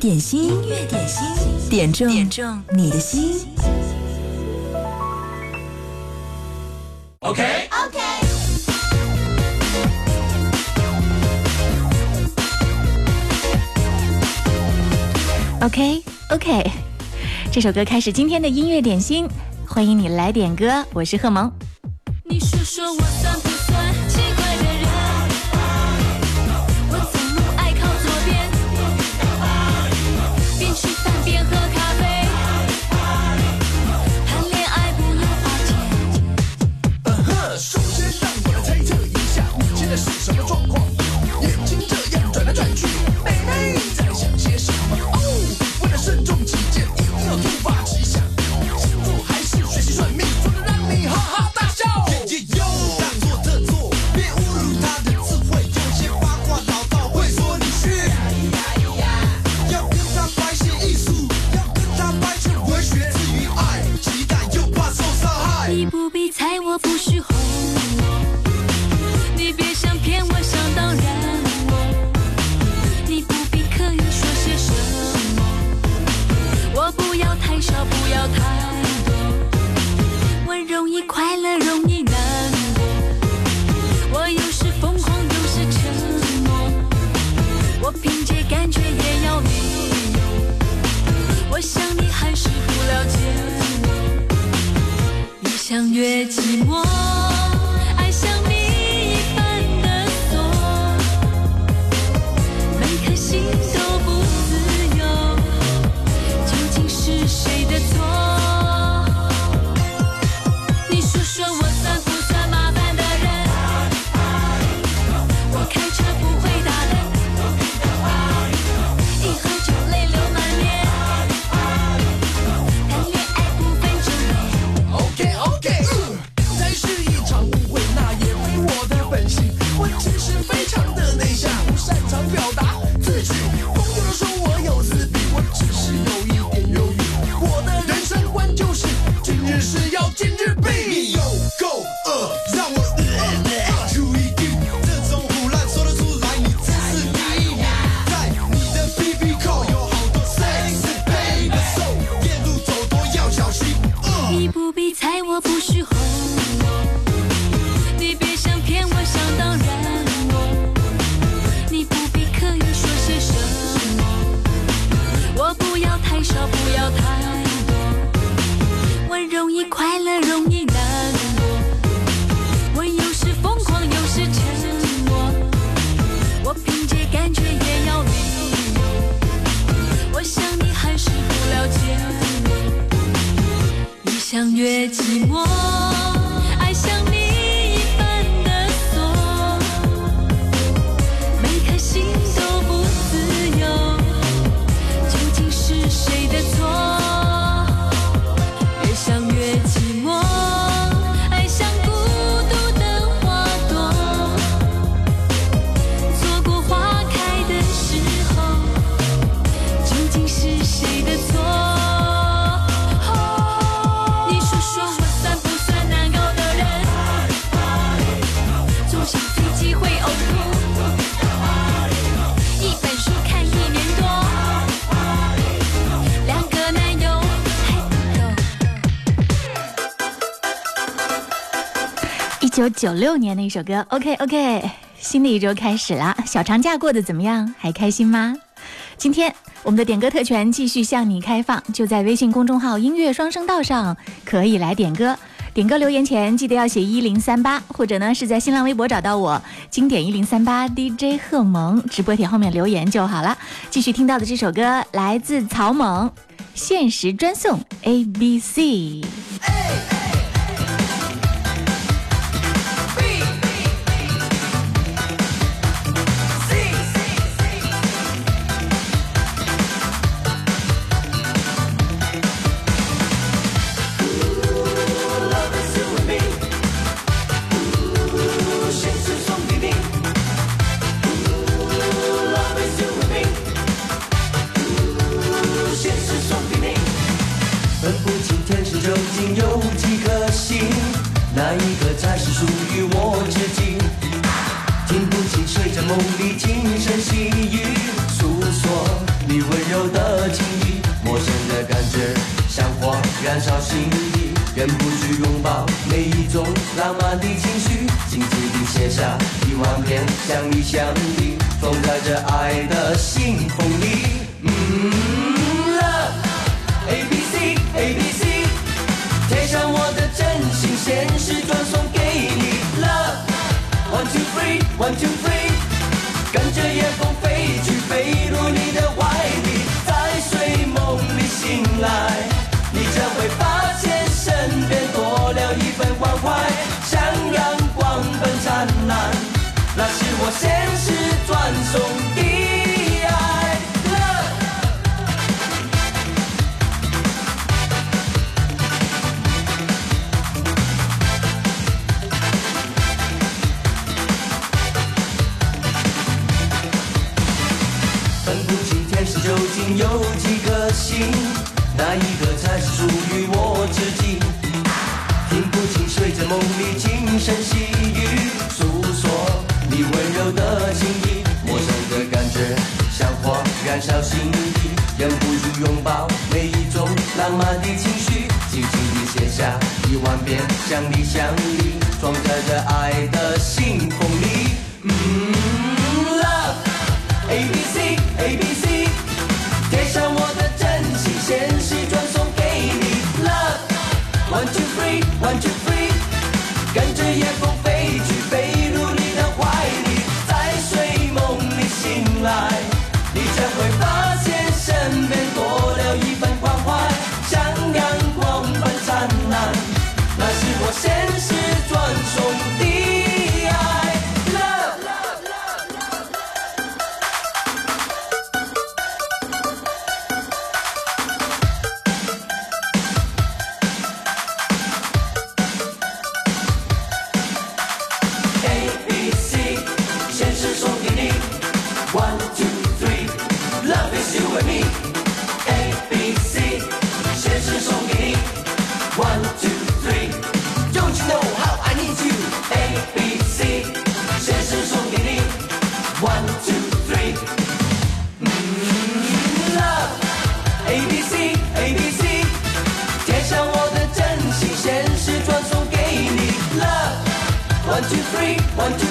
点心，音乐点心，点中点中你的心。OK OK OK OK，这首歌开始今天的音乐点心，欢迎你来点歌，我是贺萌。寂寞。有九六年的一首歌，OK OK，新的一周开始啦！小长假过得怎么样？还开心吗？今天我们的点歌特权继续向你开放，就在微信公众号“音乐双声道”上可以来点歌。点歌留言前记得要写一零三八，或者呢是在新浪微博找到我“经典一零三八 DJ 贺萌”直播帖后面留言就好了。继续听到的这首歌来自草蜢，限时专送 A B C。哪一个才是属于我自己？听不清，睡在梦里轻声细语，诉说你温柔的情意。陌生的感觉像火燃烧心底，忍不住拥抱每一种浪漫的情绪。静静地写下一万遍，想你想你，装在爱的信封里。one, two.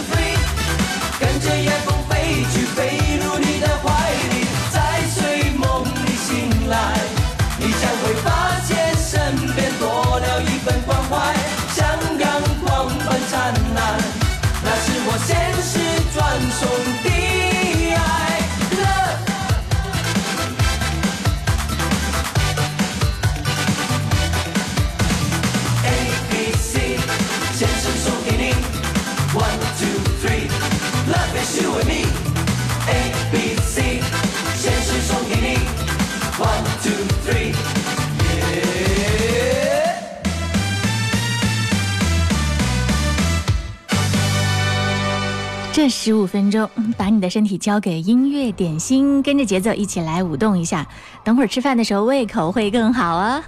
这十五分钟，把你的身体交给音乐点心，跟着节奏一起来舞动一下。等会儿吃饭的时候，胃口会更好哦。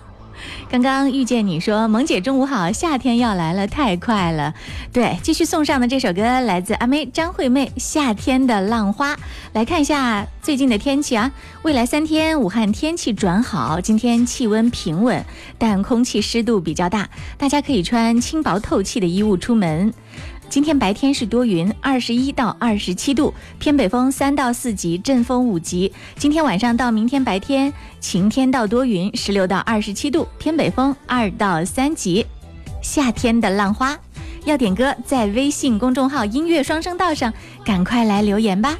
刚刚遇见你说，萌姐中午好，夏天要来了，太快了。对，继续送上的这首歌来自阿妹张惠妹《夏天的浪花》。来看一下最近的天气啊，未来三天武汉天气转好，今天气温平稳，但空气湿度比较大，大家可以穿轻薄透气的衣物出门。今天白天是多云，二十一到二十七度，偏北风三到四级，阵风五级。今天晚上到明天白天晴天到多云，十六到二十七度，偏北风二到三级。夏天的浪花，要点歌，在微信公众号音乐双声道上，赶快来留言吧。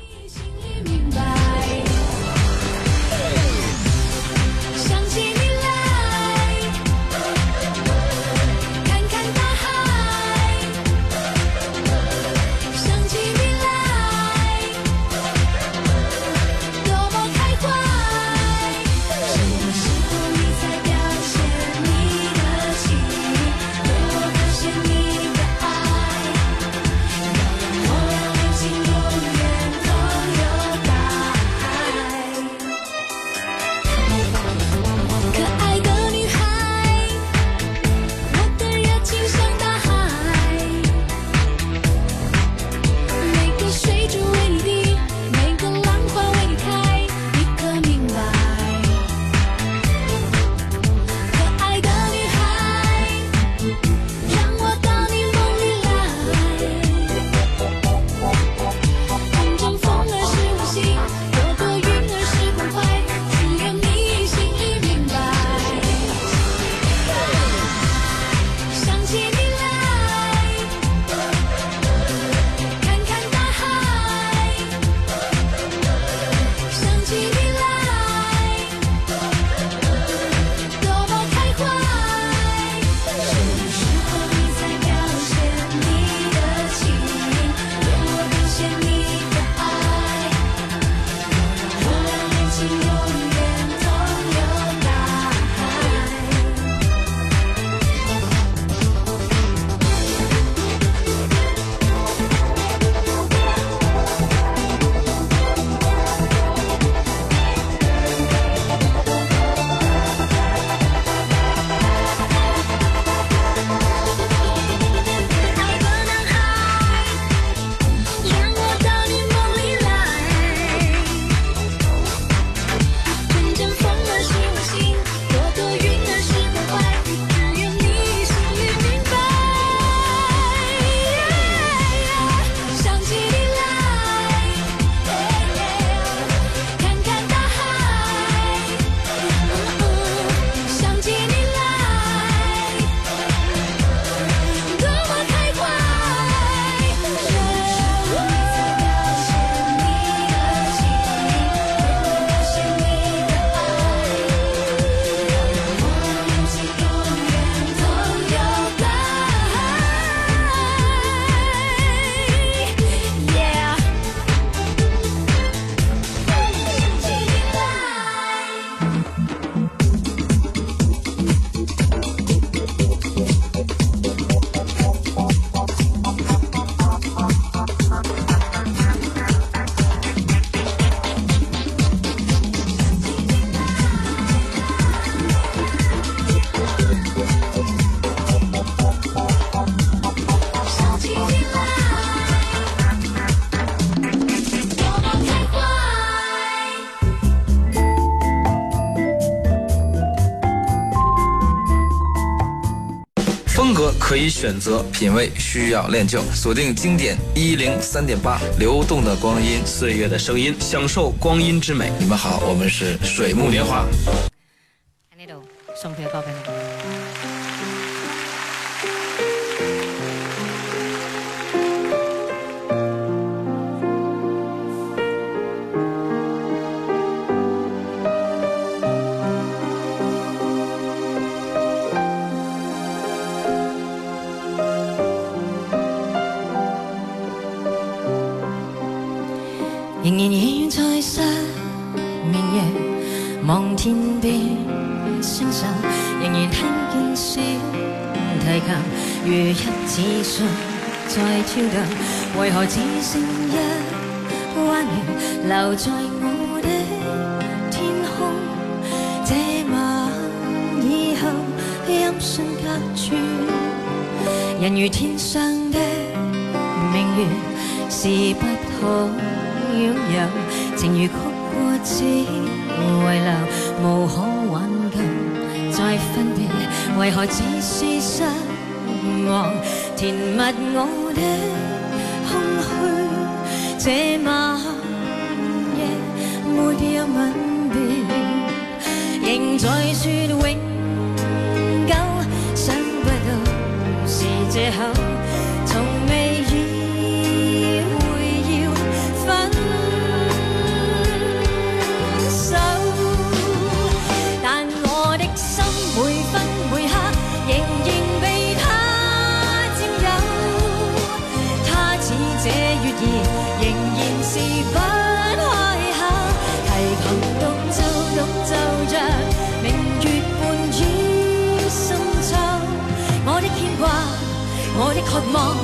选择品味需要练就，锁定经典一零三点八，流动的光阴，岁月的声音，享受光阴之美。你们好，我们是水木年华。仍然听见小提琴如泣似诉在跳荡，为何只剩一弯月留在我的天空？这晚以后音讯隔绝，人如天上的明月是不可拥有，情如曲过只遗留。再分别，为何只是失望？填密我的空虚。这晚夜没有吻别，仍在说永久，想不到是借口。渴望，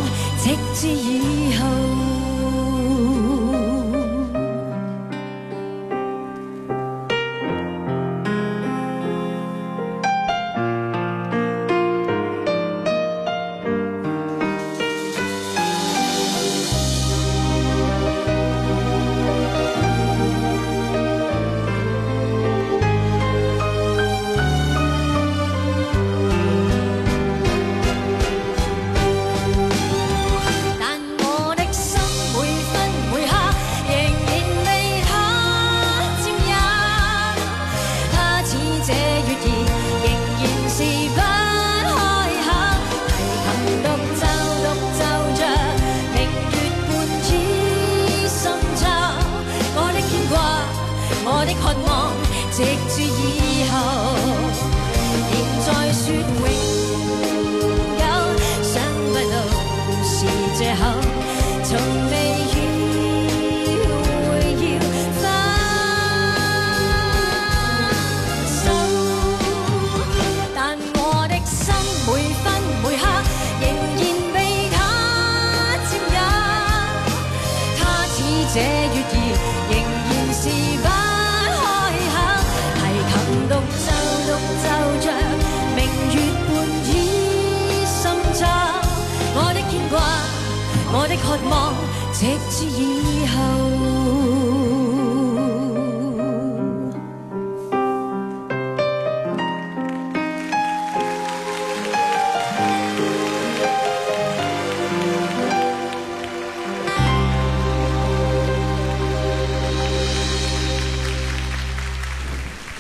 直至以后。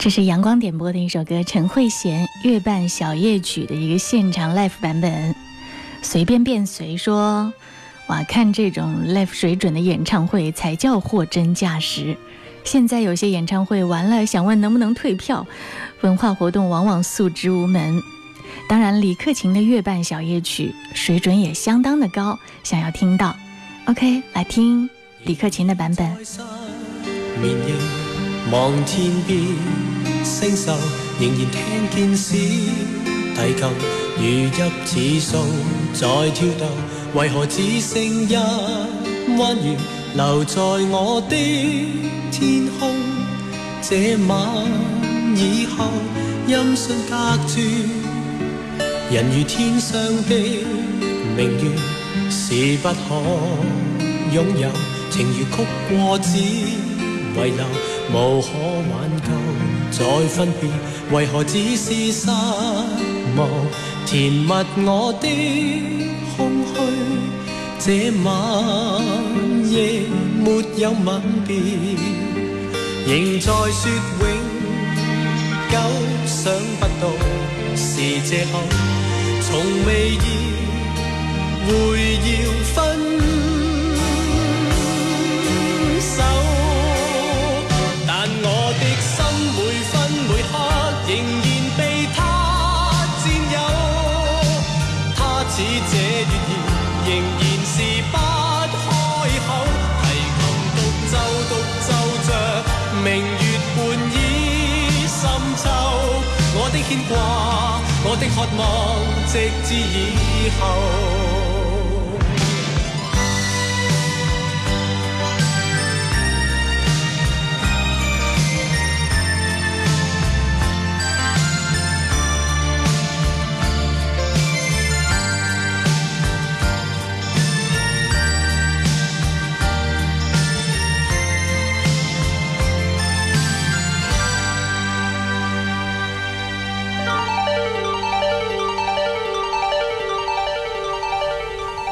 这是阳光点播的一首歌，陈慧娴《月半小夜曲》的一个现场 live 版本。随便便随说，哇，看这种 live 水准的演唱会才叫货真价实。现在有些演唱会完了，想问能不能退票，文化活动往往素之无门。当然，李克勤的《月半小夜曲》水准也相当的高，想要听到。OK，来听李克勤的版本。星宿仍然听见小提琴如泣似诉在跳动，为何只剩一弯月留在我的天空？这晚以后音讯隔绝，人如天上的明月是不可拥有，情如曲过只遗留，无可挽救。再分别，为何只是失望？填密我的空虚，这晚夜没有吻别，仍在说永久，想不到是借口，从未意会要分手。牵挂我的渴望，直至以后。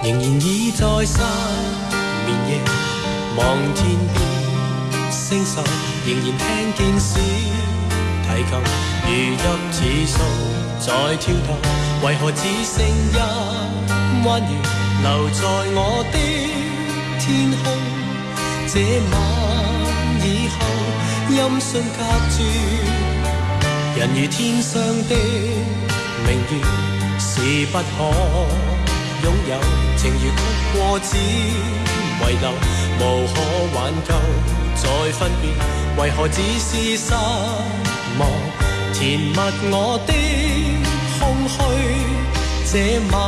仍然倚在失眠夜，望天边星宿，仍然听见小提琴，如泣似诉在跳动。为何只剩一弯月，留在我的天空？这晚以后，音讯隔绝，人如天上的明月，是不可。拥有情如曲过只遗留，无可挽救再分别，为何只是失望？填密我的空虚，这晚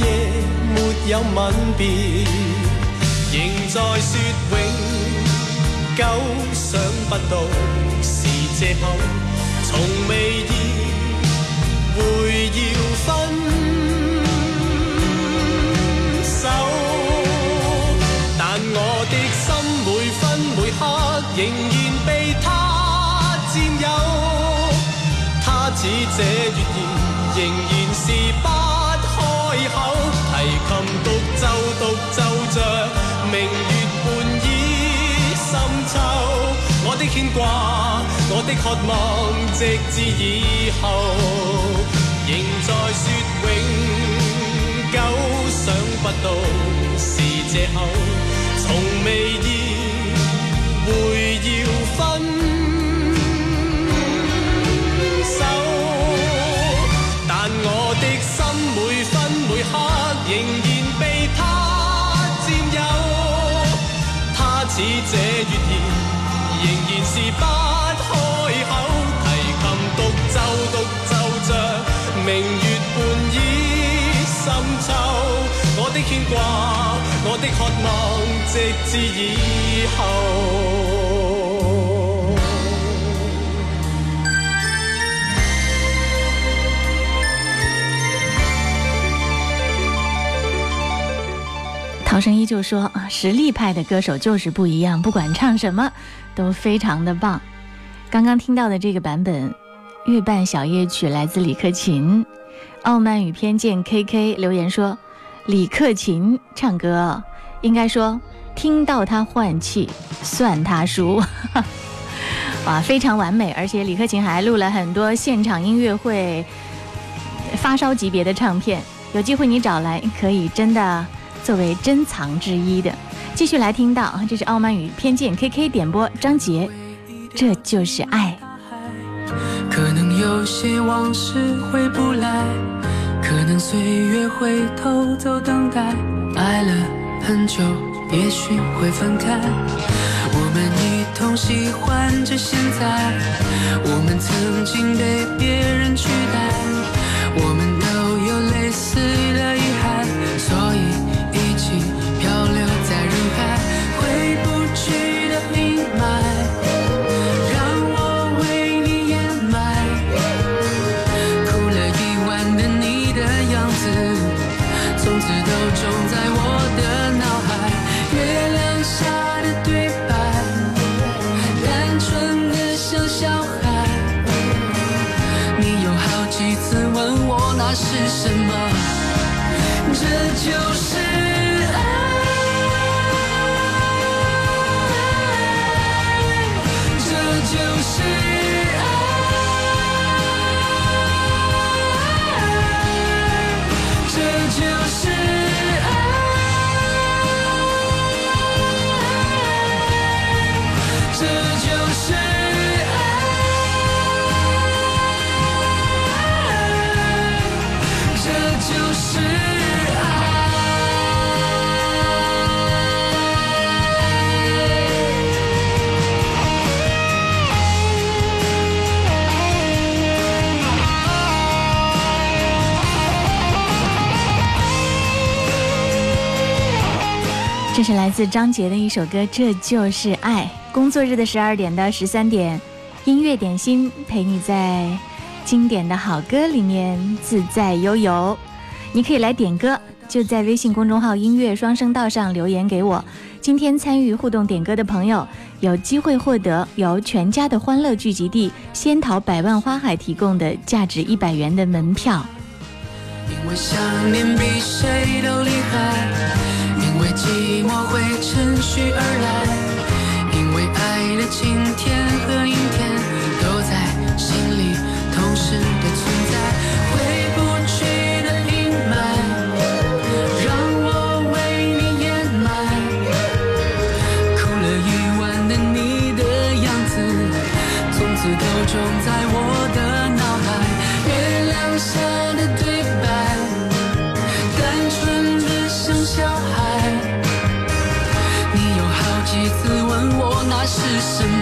夜没有吻别，仍在说永久，想不到是借口，从未意会要分。手，但我的心每分每刻仍然被他占有。他似这月圆，仍然是不开口。提琴独奏，独奏着明月半倚深秋。我的牵挂，我的渴望，直至以后，仍在说永。久想不到是借口，从未意会要分手。但我的心每分每刻仍然被他占有，他似这月儿，仍然是不开口。提琴独奏。我的渴望直至以后。陶僧依旧说：“实力派的歌手就是不一样，不管唱什么，都非常的棒。刚刚听到的这个版本《月半小夜曲》来自李克勤，《傲慢与偏见》K K 留言说。”李克勤唱歌，应该说听到他换气算他输，哇，非常完美。而且李克勤还录了很多现场音乐会发烧级别的唱片，有机会你找来可以真的作为珍藏之一的。继续来听到，这是《傲慢与偏见》K K 点播，张杰，这就是爱。可能有些往事回不来。可能岁月会偷走等待，爱了很久，也许会分开。我们一同喜欢着现在，我们曾经被别人取代，我们都有类似的。张杰的一首歌《这就是爱》，工作日的十二点到十三点，音乐点心陪你在经典的好歌里面自在悠游。你可以来点歌，就在微信公众号“音乐双声道”上留言给我。今天参与互动点歌的朋友，有机会获得由全家的欢乐聚集地仙桃百万花海提供的价值一百元的门票。因为想念比谁都厉害。寂寞会趁虚而来，因为爱的晴天和阴天都在心里同时的存在。挥不去的阴霾，让我为你掩埋。哭了一晚的你的样子，从此都种在我。是什么？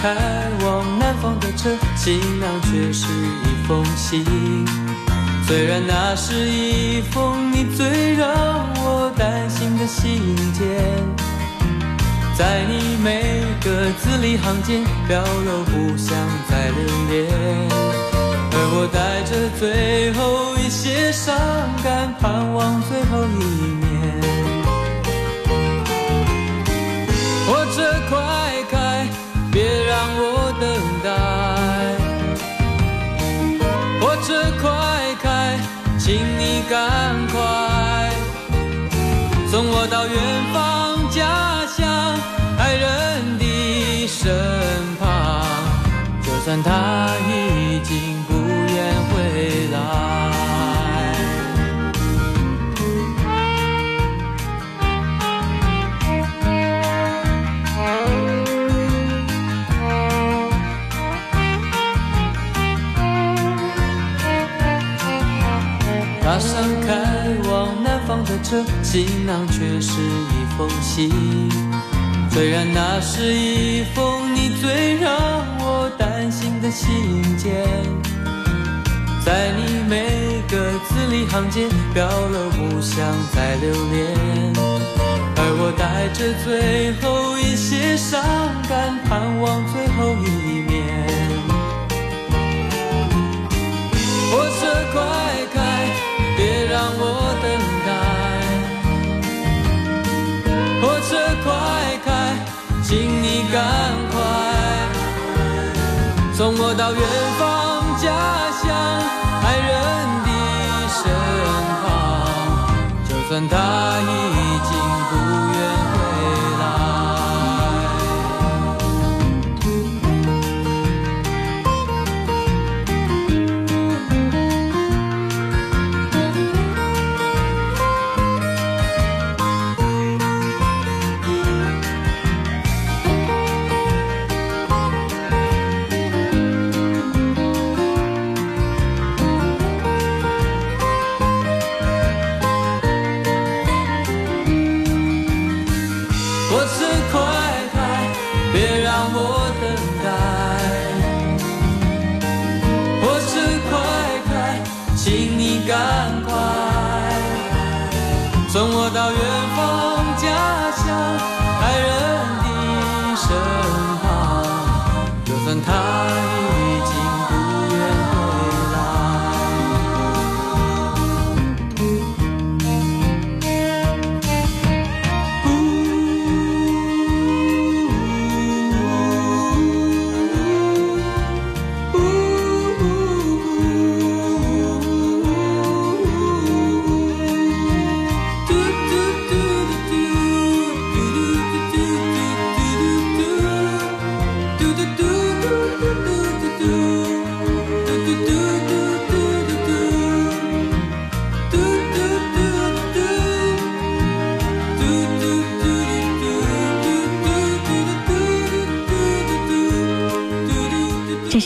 开往南方的车，行囊却是一封信。虽然那是一封你最让我担心的信件，在你每个字里行间，表露不想再留恋。而我带着最后一些伤感，盼望最后一。车快开，请你赶快送我到远方家乡爱人的身旁，就算他已经。着行囊，却是一封信。虽然那是一封你最让我担心的信件，在你每个字里行间，表了不想再留恋。而我带着最后一些伤感，盼望最后一。赶快送我到远方家乡爱人的身旁，就算他已经。amor.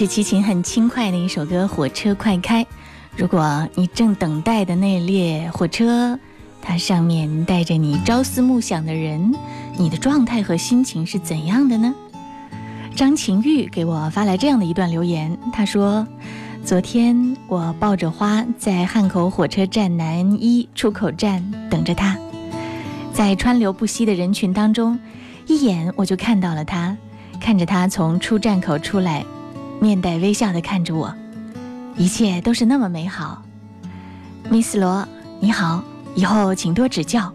是齐秦很轻快的一首歌，《火车快开》。如果你正等待的那列火车，它上面带着你朝思暮想的人，你的状态和心情是怎样的呢？张晴玉给我发来这样的一段留言，他说：“昨天我抱着花在汉口火车站南一出口站等着他，在川流不息的人群当中，一眼我就看到了他，看着他从出站口出来。”面带微笑的看着我，一切都是那么美好。Miss 罗，你好，以后请多指教。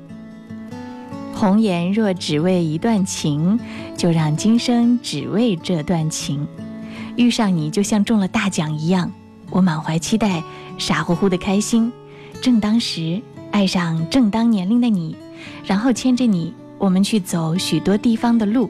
红颜若只为一段情，就让今生只为这段情。遇上你就像中了大奖一样，我满怀期待，傻乎乎的开心。正当时，爱上正当年龄的你，然后牵着你，我们去走许多地方的路。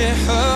Yeah.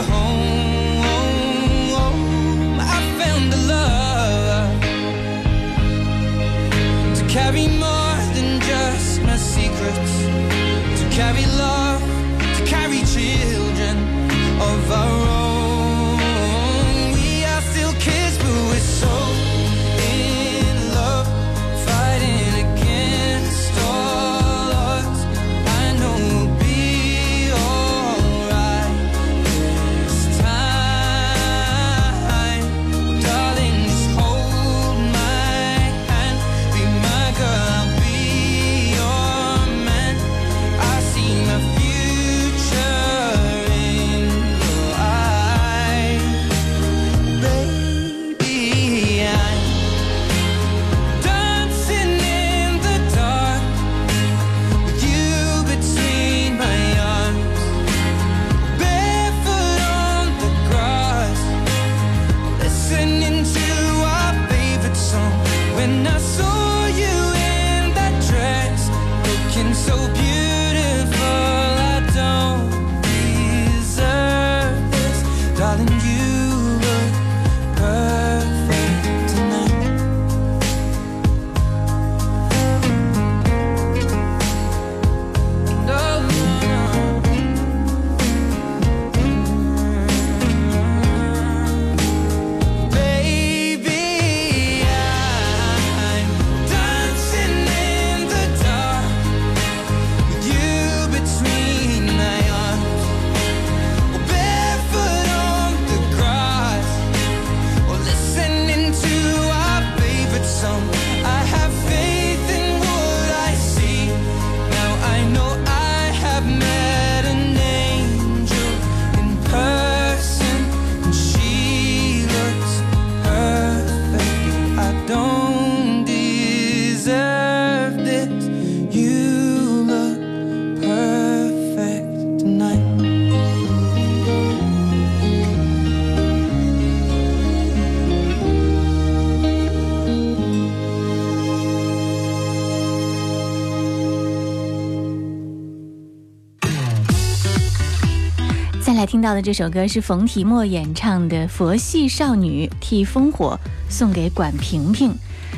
到的这首歌是冯提莫演唱的《佛系少女替烽火送给管平平》，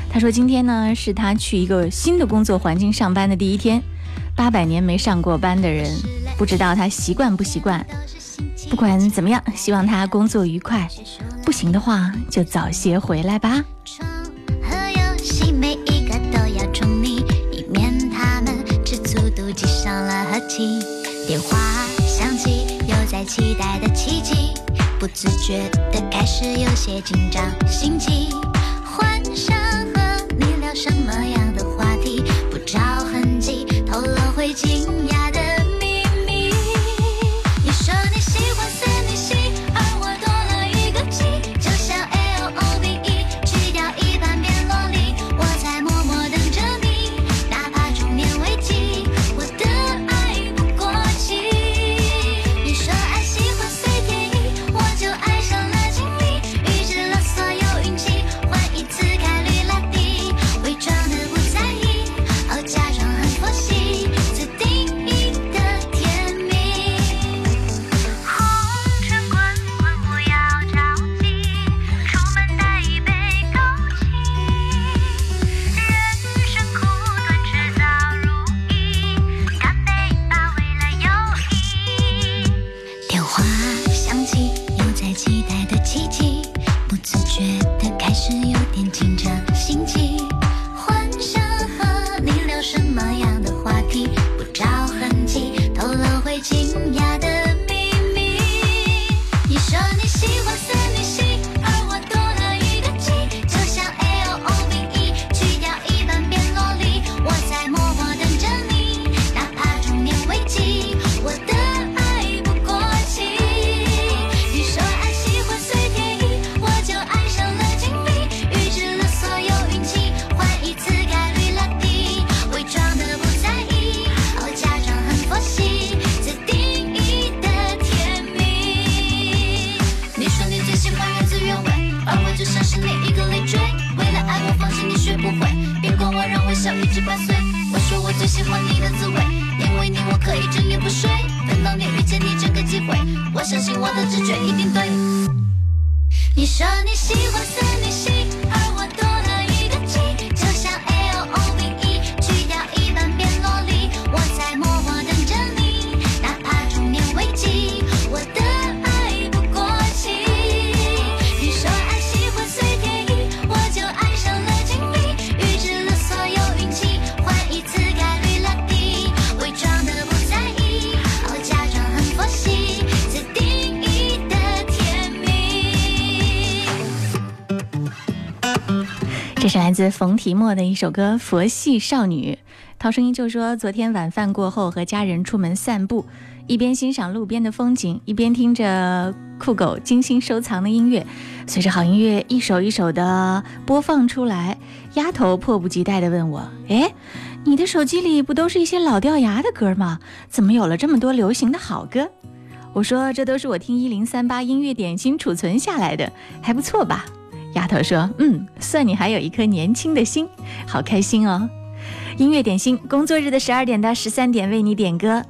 他说：“今天呢是他去一个新的工作环境上班的第一天，八百年没上过班的人，不知道他习惯不习惯。不管怎么样，希望他工作愉快。不行的话，就早些回来吧。”期待的奇迹，不自觉的开始有些紧张，心悸。幻想和你聊什么样的话题，不着痕迹透露会惊。喜欢你的滋味，因为你我可以整夜不睡。等到你遇见你这个机会，我相信我的直觉一定。自冯提莫的一首歌《佛系少女》，陶声音就说：昨天晚饭过后，和家人出门散步，一边欣赏路边的风景，一边听着酷狗精心收藏的音乐。随着好音乐一首一首的播放出来，丫头迫不及待地问我：“哎，你的手机里不都是一些老掉牙的歌吗？怎么有了这么多流行的好歌？”我说：“这都是我听一零三八音乐点心储存下来的，还不错吧。”丫头说：“嗯，算你还有一颗年轻的心，好开心哦。”音乐点心，工作日的十二点到十三点为你点歌，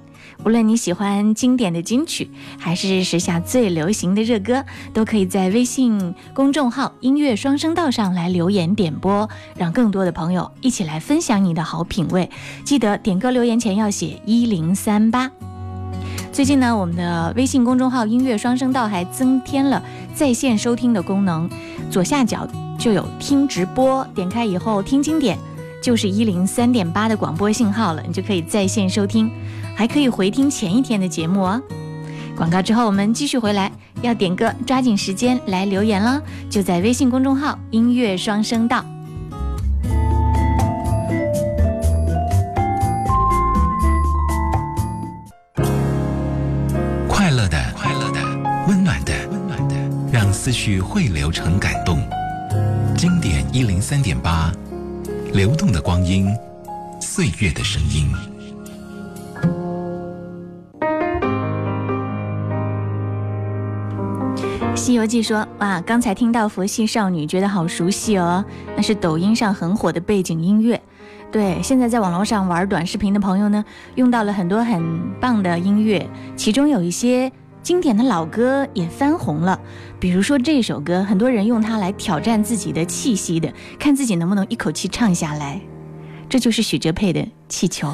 无论你喜欢经典的金曲，还是时下最流行的热歌，都可以在微信公众号“音乐双声道”上来留言点播，让更多的朋友一起来分享你的好品味。记得点歌留言前要写一零三八。最近呢，我们的微信公众号“音乐双声道”还增添了在线收听的功能，左下角就有听直播，点开以后听经典，就是一零三点八的广播信号了，你就可以在线收听，还可以回听前一天的节目哦。广告之后我们继续回来，要点歌，抓紧时间来留言了，就在微信公众号“音乐双声道”。思绪汇流成感动，经典一零三点八，流动的光阴，岁月的声音。《西游记》说：“哇，刚才听到佛系少女，觉得好熟悉哦，那是抖音上很火的背景音乐。对，现在在网络上玩短视频的朋友呢，用到了很多很棒的音乐，其中有一些。”经典的老歌也翻红了，比如说这首歌，很多人用它来挑战自己的气息的，看自己能不能一口气唱下来。这就是许哲佩的《气球》。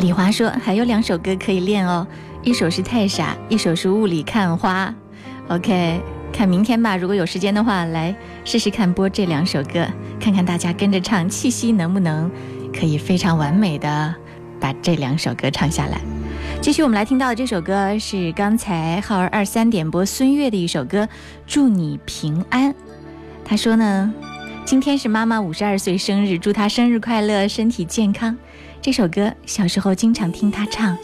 李华说：“还有两首歌可以练哦，一首是《太傻》，一首是《雾里看花》。” OK，看明天吧。如果有时间的话，来试试看播这两首歌，看看大家跟着唱，气息能不能可以非常完美的把这两首歌唱下来。继续，我们来听到的这首歌是刚才浩儿二三点播孙悦的一首歌《祝你平安》。他说呢，今天是妈妈五十二岁生日，祝她生日快乐，身体健康。这首歌小时候经常听她唱。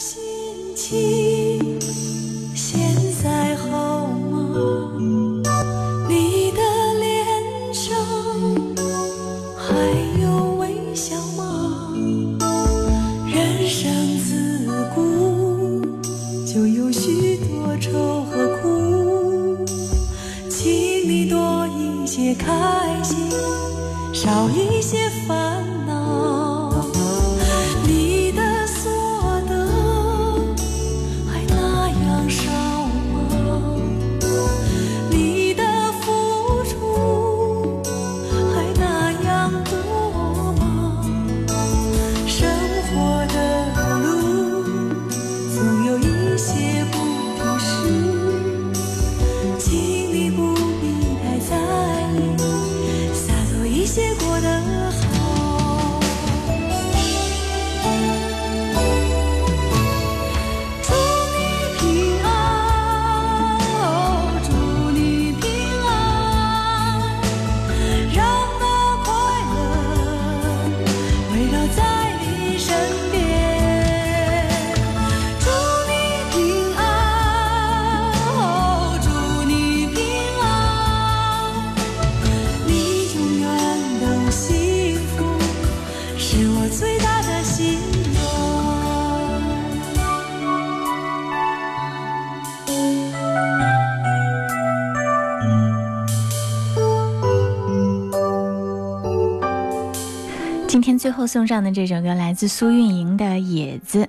最后送上的这首歌来自苏运莹的《野子》，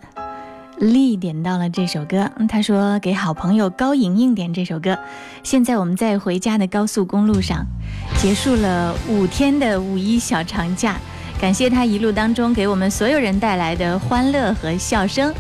丽点到了这首歌。她说给好朋友高莹莹点这首歌。现在我们在回家的高速公路上，结束了五天的五一小长假，感谢他一路当中给我们所有人带来的欢乐和笑声。